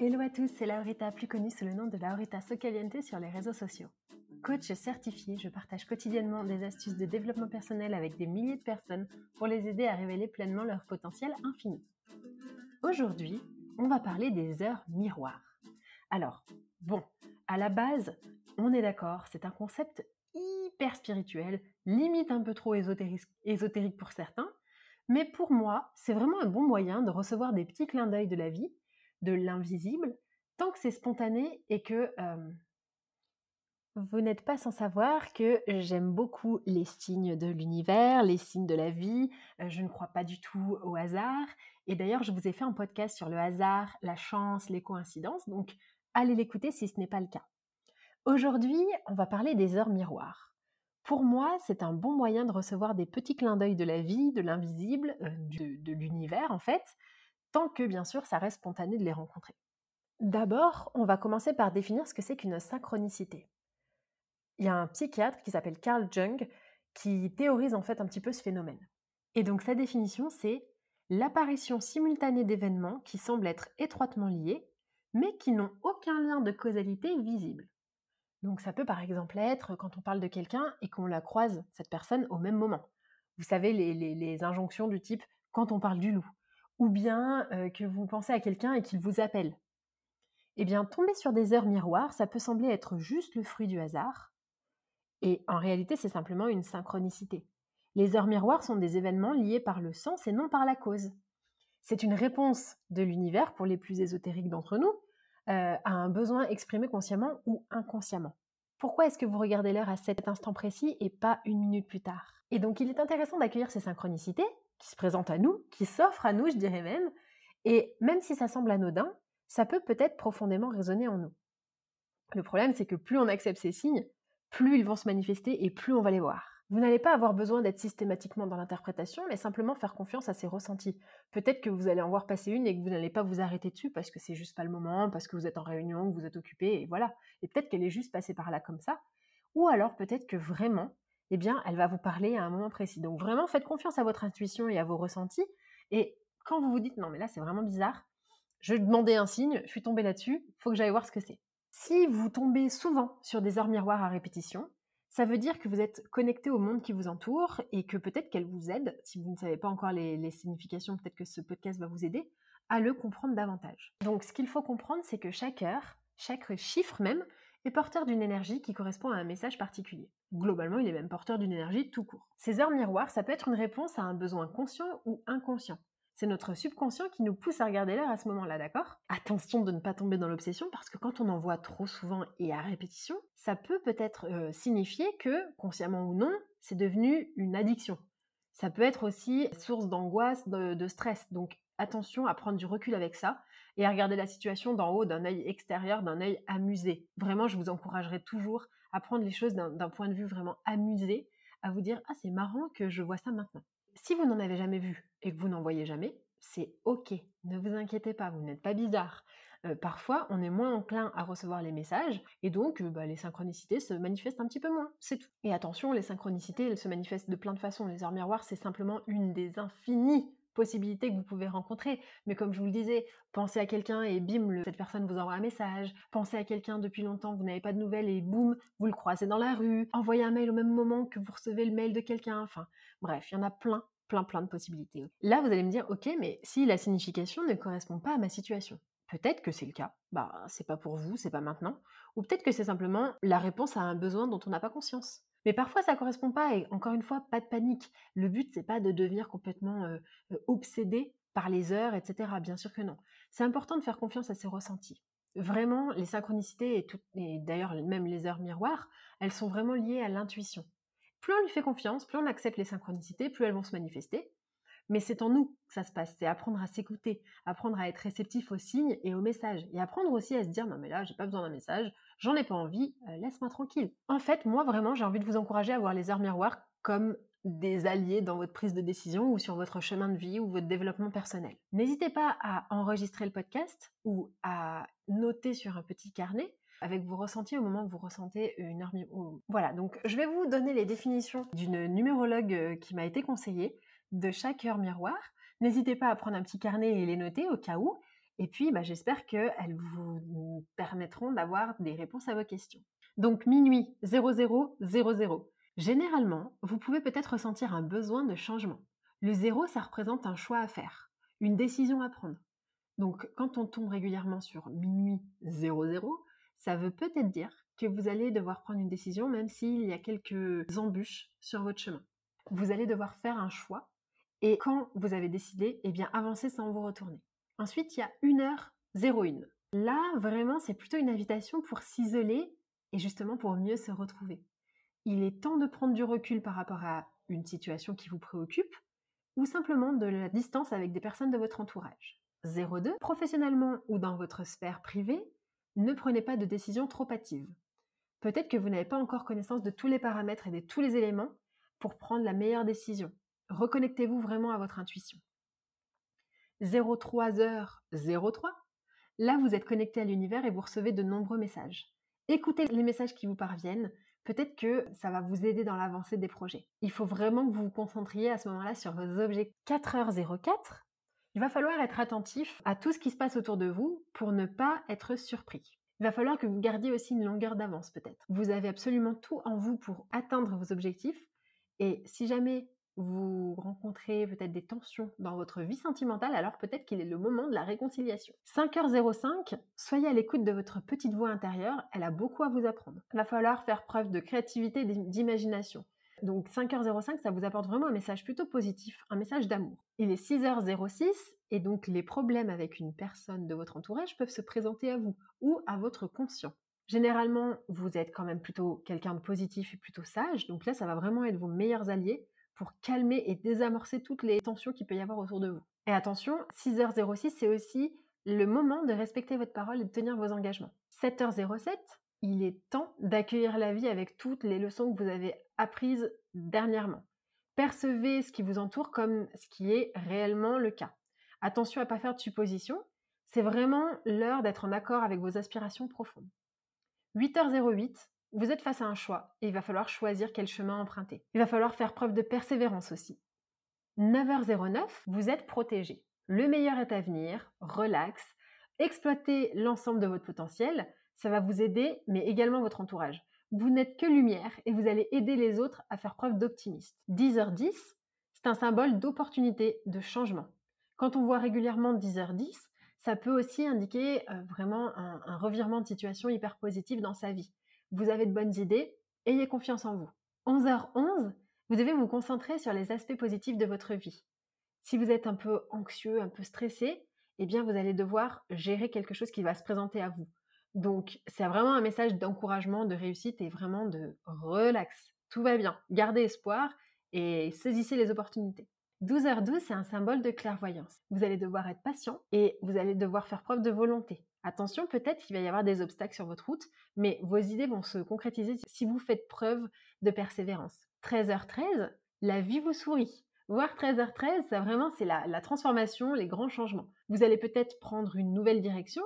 Hello à tous, c'est Laurita, plus connue sous le nom de Laurita Socaliente sur les réseaux sociaux. Coach certifié, je partage quotidiennement des astuces de développement personnel avec des milliers de personnes pour les aider à révéler pleinement leur potentiel infini. Aujourd'hui, on va parler des heures miroirs. Alors, bon, à la base, on est d'accord, c'est un concept hyper spirituel, limite un peu trop ésotérique, pour certains, mais pour moi, c'est vraiment un bon moyen de recevoir des petits clins d'œil de la vie de l'invisible, tant que c'est spontané et que vous n'êtes pas sans savoir que j'aime beaucoup les signes de l'univers, les signes de la vie. Je ne crois pas du tout au hasard. Et d'ailleurs, je vous ai fait un podcast sur le hasard, la chance, les coïncidences. Donc, allez l'écouter si ce n'est pas le cas. Aujourd'hui, on va parler des heures miroirs. Pour moi, c'est un bon moyen de recevoir des petits clins d'œil de la vie, de l'invisible, de l'univers en fait, tant que bien sûr ça reste spontané de les rencontrer. D'abord, on va commencer par définir ce que c'est qu'une synchronicité. Il y a un psychiatre qui s'appelle Carl Jung qui théorise en fait un petit peu ce phénomène. Et donc sa définition c'est l'apparition simultanée d'événements qui semblent être étroitement liés, mais qui n'ont aucun lien de causalité visible. Donc ça peut par exemple être quand on parle de quelqu'un et qu'on la croise, cette personne, au même moment. Vous savez, les, les injonctions du type quand on parle du loup, ou bien que vous pensez à quelqu'un et qu'il vous appelle. Eh bien, tomber sur des heures miroirs, ça peut sembler être juste le fruit du hasard, et en réalité, c'est simplement une synchronicité. Les heures miroirs sont des événements liés par le sens et non par la cause. C'est une réponse de l'univers, pour les plus ésotériques d'entre nous, à un besoin exprimé consciemment ou inconsciemment. Pourquoi est-ce que vous regardez l'heure à cet instant précis et pas une minute plus tard? Et donc il est intéressant d'accueillir ces synchronicités qui se présente à nous, qui s'offre à nous, je dirais même. Et même si ça semble anodin, ça peut peut-être profondément résonner en nous. Le problème, c'est que plus on accepte ces signes, plus ils vont se manifester et plus on va les voir. Vous n'allez pas avoir besoin d'être systématiquement dans l'interprétation, mais simplement faire confiance à ces ressentis. Peut-être que vous allez en voir passer une et que vous n'allez pas vous arrêter dessus parce que c'est juste pas le moment, parce que vous êtes en réunion, que vous êtes occupé, et voilà. Et peut-être qu'elle est juste passée par là comme ça. Ou alors peut-être que vraiment, eh bien, elle va vous parler à un moment précis. Donc vraiment, faites confiance à votre intuition et à vos ressentis. Et quand vous vous dites, non, mais là, c'est vraiment bizarre, je demandais un signe, je suis tombée là-dessus, faut que j'aille voir ce que c'est. Si vous tombez souvent sur des heures miroirs à répétition, ça veut dire que vous êtes connecté au monde qui vous entoure et que peut-être qu'elle vous aide, si vous ne savez pas encore les, les significations, peut-être que ce podcast va vous aider, à le comprendre davantage. Donc ce qu'il faut comprendre, c'est que chaque heure, chaque chiffre même, est porteur d'une énergie qui correspond à un message particulier. Globalement, il est même porteur d'une énergie tout court. Ces heures miroirs, ça peut être une réponse à un besoin conscient ou inconscient. C'est notre subconscient qui nous pousse à regarder l'heure à ce moment-là, d'accord? Attention de ne pas tomber dans l'obsession parce que quand on en voit trop souvent et à répétition, ça peut peut-être euh, signifier que, consciemment ou non, c'est devenu une addiction. Ça peut être aussi source d'angoisse, de, stress. Donc attention à prendre du recul avec ça et à regarder la situation d'en haut, d'un œil extérieur, d'un œil amusé. Vraiment, je vous encouragerai toujours à prendre les choses d'un point de vue vraiment amusé, à vous dire ah c'est marrant que je vois ça maintenant. Si vous n'en avez jamais vu et que vous n'en voyez jamais, c'est ok, ne vous inquiétez pas, vous n'êtes pas bizarre. Parfois, on est moins enclin à recevoir les messages et donc bah, les synchronicités se manifestent un petit peu moins, c'est tout. Et attention, les synchronicités, elles se manifestent de plein de façons. Les heures miroirs, c'est simplement une des infinies possibilités que vous pouvez rencontrer. Mais comme je vous le disais, pensez à quelqu'un et bim, cette personne vous envoie un message. Pensez à quelqu'un depuis longtemps, vous n'avez pas de nouvelles et boum, vous le croisez dans la rue. Envoyez un mail au même moment que vous recevez le mail de quelqu'un. Enfin, bref, il y en a plein, plein, plein de possibilités. Là, vous allez me dire, ok, mais si la signification ne correspond pas à ma situation. Peut-être que c'est le cas, bah c'est pas pour vous, c'est pas maintenant, ou peut-être que c'est simplement la réponse à un besoin dont on n'a pas conscience. Mais parfois, ça correspond pas. Et encore une fois, pas de panique. Le but, c'est pas de devenir complètement obsédé par les heures, etc. Bien sûr que non. C'est important de faire confiance à ses ressentis. Vraiment, les synchronicités et, et d'ailleurs même les heures miroirs, elles sont vraiment liées à l'intuition. Plus on lui fait confiance, plus on accepte les synchronicités, plus elles vont se manifester. Mais c'est en nous que ça se passe. C'est apprendre à s'écouter, apprendre à être réceptif aux signes et aux messages. Et apprendre aussi à se dire, non mais là, j'ai pas besoin d'un message, j'en ai pas envie, euh, laisse-moi tranquille. En fait, moi vraiment, j'ai envie de vous encourager à voir les heures miroirs comme des alliés dans votre prise de décision ou sur votre chemin de vie ou votre développement personnel. N'hésitez pas à enregistrer le podcast ou à noter sur un petit carnet avec vos ressentis au moment où vous ressentez une heure. Voilà, donc je vais vous donner les définitions d'une numérologue euh, qui m'a été conseillée de chaque heure miroir. N'hésitez pas à prendre un petit carnet et les noter au cas où. Et puis, bah, j'espère qu'elles vous permettront d'avoir des réponses à vos questions. Donc, minuit 0000. Généralement, vous pouvez peut-être ressentir un besoin de changement. Le zéro, ça représente un choix à faire, une décision à prendre. Donc, quand on tombe régulièrement sur minuit 00, ça veut peut-être dire que vous allez devoir prendre une décision même s'il y a quelques embûches sur votre chemin. Vous allez devoir faire un choix et quand vous avez décidé, eh bien avancez sans vous retourner. Ensuite, il y a 1h01. Là, vraiment, c'est plutôt une invitation pour s'isoler et justement pour mieux se retrouver. Il est temps de prendre du recul par rapport à une situation qui vous préoccupe ou simplement de la distance avec des personnes de votre entourage. 02. Professionnellement ou dans votre sphère privée, ne prenez pas de décisions trop hâtives. Peut-être que vous n'avez pas encore connaissance de tous les paramètres et de tous les éléments pour prendre la meilleure décision. Reconnectez-vous vraiment à votre intuition. 03h03, là vous êtes connecté à l'univers et vous recevez de nombreux messages. Écoutez les messages qui vous parviennent, peut-être que ça va vous aider dans l'avancée des projets. Il faut vraiment que vous vous concentriez à ce moment-là sur vos objets. 4h04, il va falloir être attentif à tout ce qui se passe autour de vous pour ne pas être surpris. Il va falloir que vous gardiez aussi une longueur d'avance peut-être. Vous avez absolument tout en vous pour atteindre vos objectifs. Et si jamais vous rencontrez peut-être des tensions dans votre vie sentimentale, alors peut-être qu'il est le moment de la réconciliation. 5h05, soyez à l'écoute de votre petite voix intérieure, elle a beaucoup à vous apprendre. Il va falloir faire preuve de créativité et d'imagination. Donc 5h05, ça vous apporte vraiment un message plutôt positif, un message d'amour. Il est 6h06 et donc les problèmes avec une personne de votre entourage peuvent se présenter à vous ou à votre conscient. Généralement, vous êtes quand même plutôt quelqu'un de positif et plutôt sage, donc là, ça va vraiment être vos meilleurs alliés pour calmer et désamorcer toutes les tensions qu'il peut y avoir autour de vous. Et attention, 6h06, c'est aussi le moment de respecter votre parole et de tenir vos engagements. 7h07, il est temps d'accueillir la vie avec toutes les leçons que vous avez apprises dernièrement. Percevez ce qui vous entoure comme ce qui est réellement le cas. Attention à ne pas faire de suppositions, c'est vraiment l'heure d'être en accord avec vos aspirations profondes. 8h08, vous êtes face à un choix et il va falloir choisir quel chemin emprunter. Il va falloir faire preuve de persévérance aussi. 9h09, vous êtes protégé. Le meilleur est à venir, relax, exploitez l'ensemble de votre potentiel, ça va vous aider, mais également votre entourage. Vous n'êtes que lumière et vous allez aider les autres à faire preuve d'optimisme. 10h10, c'est un symbole d'opportunité, de changement. Quand on voit régulièrement 10h10, ça peut aussi indiquer euh, vraiment un, un revirement de situation hyper positif dans sa vie. Vous avez de bonnes idées, ayez confiance en vous. 11h11, vous devez vous concentrer sur les aspects positifs de votre vie. Si vous êtes un peu anxieux, un peu stressé, eh bien vous allez devoir gérer quelque chose qui va se présenter à vous. Donc, c'est vraiment un message d'encouragement, de réussite et vraiment de relax. Tout va bien. Gardez espoir et saisissez les opportunités. 12h12, c'est un symbole de clairvoyance. Vous allez devoir être patient et vous allez devoir faire preuve de volonté. Attention, peut-être qu'il va y avoir des obstacles sur votre route, mais vos idées vont se concrétiser si vous faites preuve de persévérance. 13h13, la vie vous sourit. Voir 13h13, ça vraiment, c'est la, la transformation, les grands changements. Vous allez peut-être prendre une nouvelle direction,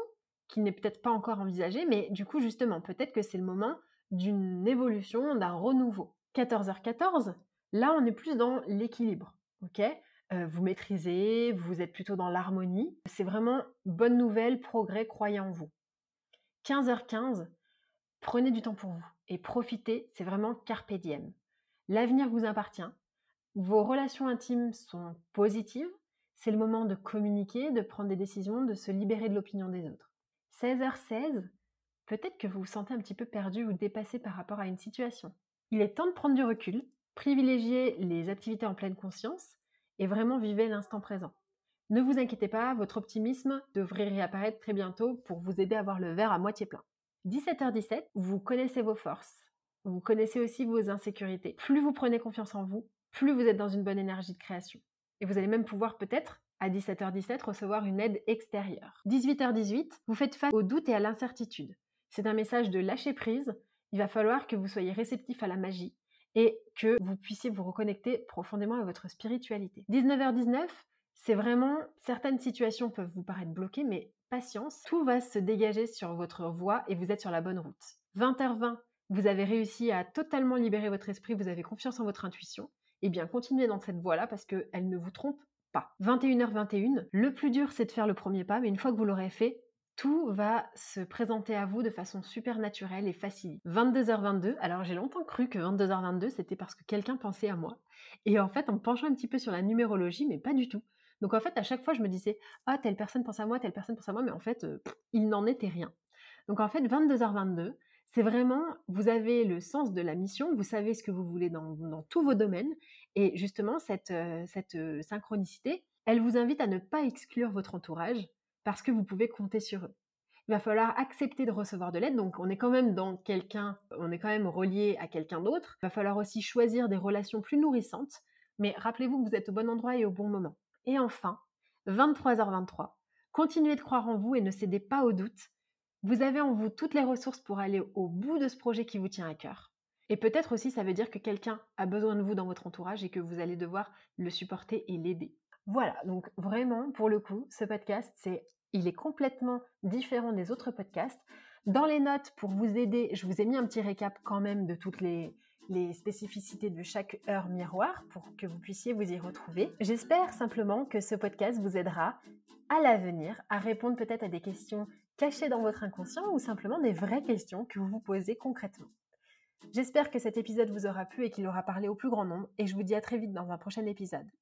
qui n'est peut-être pas encore envisagé, mais du coup, justement, peut-être que c'est le moment d'une évolution, d'un renouveau. 14h14, là, on est plus dans l'équilibre, ok? Vous maîtrisez, vous êtes plutôt dans l'harmonie. C'est vraiment bonne nouvelle, progrès, croyez en vous. 15h15, prenez du temps pour vous et profitez, c'est vraiment carpe diem. L'avenir vous appartient, vos relations intimes sont positives, c'est le moment de communiquer, de prendre des décisions, de se libérer de l'opinion des autres. 16h16, peut-être que vous vous sentez un petit peu perdu ou dépassé par rapport à une situation. Il est temps de prendre du recul, privilégier les activités en pleine conscience et vraiment vivre l'instant présent. Ne vous inquiétez pas, votre optimisme devrait réapparaître très bientôt pour vous aider à voir le verre à moitié plein. 17h17, vous connaissez vos forces, vous connaissez aussi vos insécurités. Plus vous prenez confiance en vous, plus vous êtes dans une bonne énergie de création. Et vous allez même pouvoir peut-être à 17h17 recevoir une aide extérieure. 18h18, vous faites face au doute et à l'incertitude. C'est un message de lâcher prise. Il va falloir que vous soyez réceptif à la magie et que vous puissiez vous reconnecter profondément à votre spiritualité. 19h19, c'est vraiment certaines situations peuvent vous paraître bloquées, mais patience, tout va se dégager sur votre voie et vous êtes sur la bonne route. 20h20, vous avez réussi à totalement libérer votre esprit, vous avez confiance en votre intuition. Eh bien, continuez dans cette voie-là parce qu'elle ne vous trompe pas. 21h21, le plus dur c'est de faire le premier pas, mais une fois que vous l'aurez fait, tout va se présenter à vous de façon super naturelle et facile. 22h22, alors j'ai longtemps cru que 22h22 c'était parce que quelqu'un pensait à moi. Et en fait, en penchant un petit peu sur la numérologie, mais pas du tout. Donc en fait, à chaque fois, je me disais, ah, telle personne pense à moi, telle personne pense à moi, mais en fait, euh, il n'en était rien. Donc en fait, 22h22, c'est vraiment, vous avez le sens de la mission, vous savez ce que vous voulez dans, tous vos domaines, et justement, cette, euh, euh, synchronicité, elle vous invite à ne pas exclure votre entourage, parce que vous pouvez compter sur eux. Il va falloir accepter de recevoir de l'aide, donc on est quand même dans quelqu'un, on est quand même relié à quelqu'un d'autre. Il va falloir aussi choisir des relations plus nourrissantes, mais rappelez-vous que vous êtes au bon endroit et au bon moment. Et enfin, 23h23, continuez de croire en vous et ne cédez pas aux doutes. Vous avez en vous toutes les ressources pour aller au bout de ce projet qui vous tient à cœur. Et peut-être aussi ça veut dire que quelqu'un a besoin de vous dans votre entourage et que vous allez devoir le supporter et l'aider. Voilà, donc vraiment, pour le coup, ce podcast, c'est, il est complètement différent des autres podcasts. Dans les notes, pour vous aider, je vous ai mis un petit récap quand même de toutes les, les spécificités de chaque heure miroir pour que vous puissiez vous y retrouver. J'espère simplement que ce podcast vous aidera à l'avenir à répondre peut-être à des questions cachées dans votre inconscient ou simplement des vraies questions que vous vous posez concrètement. J'espère que cet épisode vous aura plu et qu'il aura parlé au plus grand nombre et je vous dis à très vite dans un prochain épisode.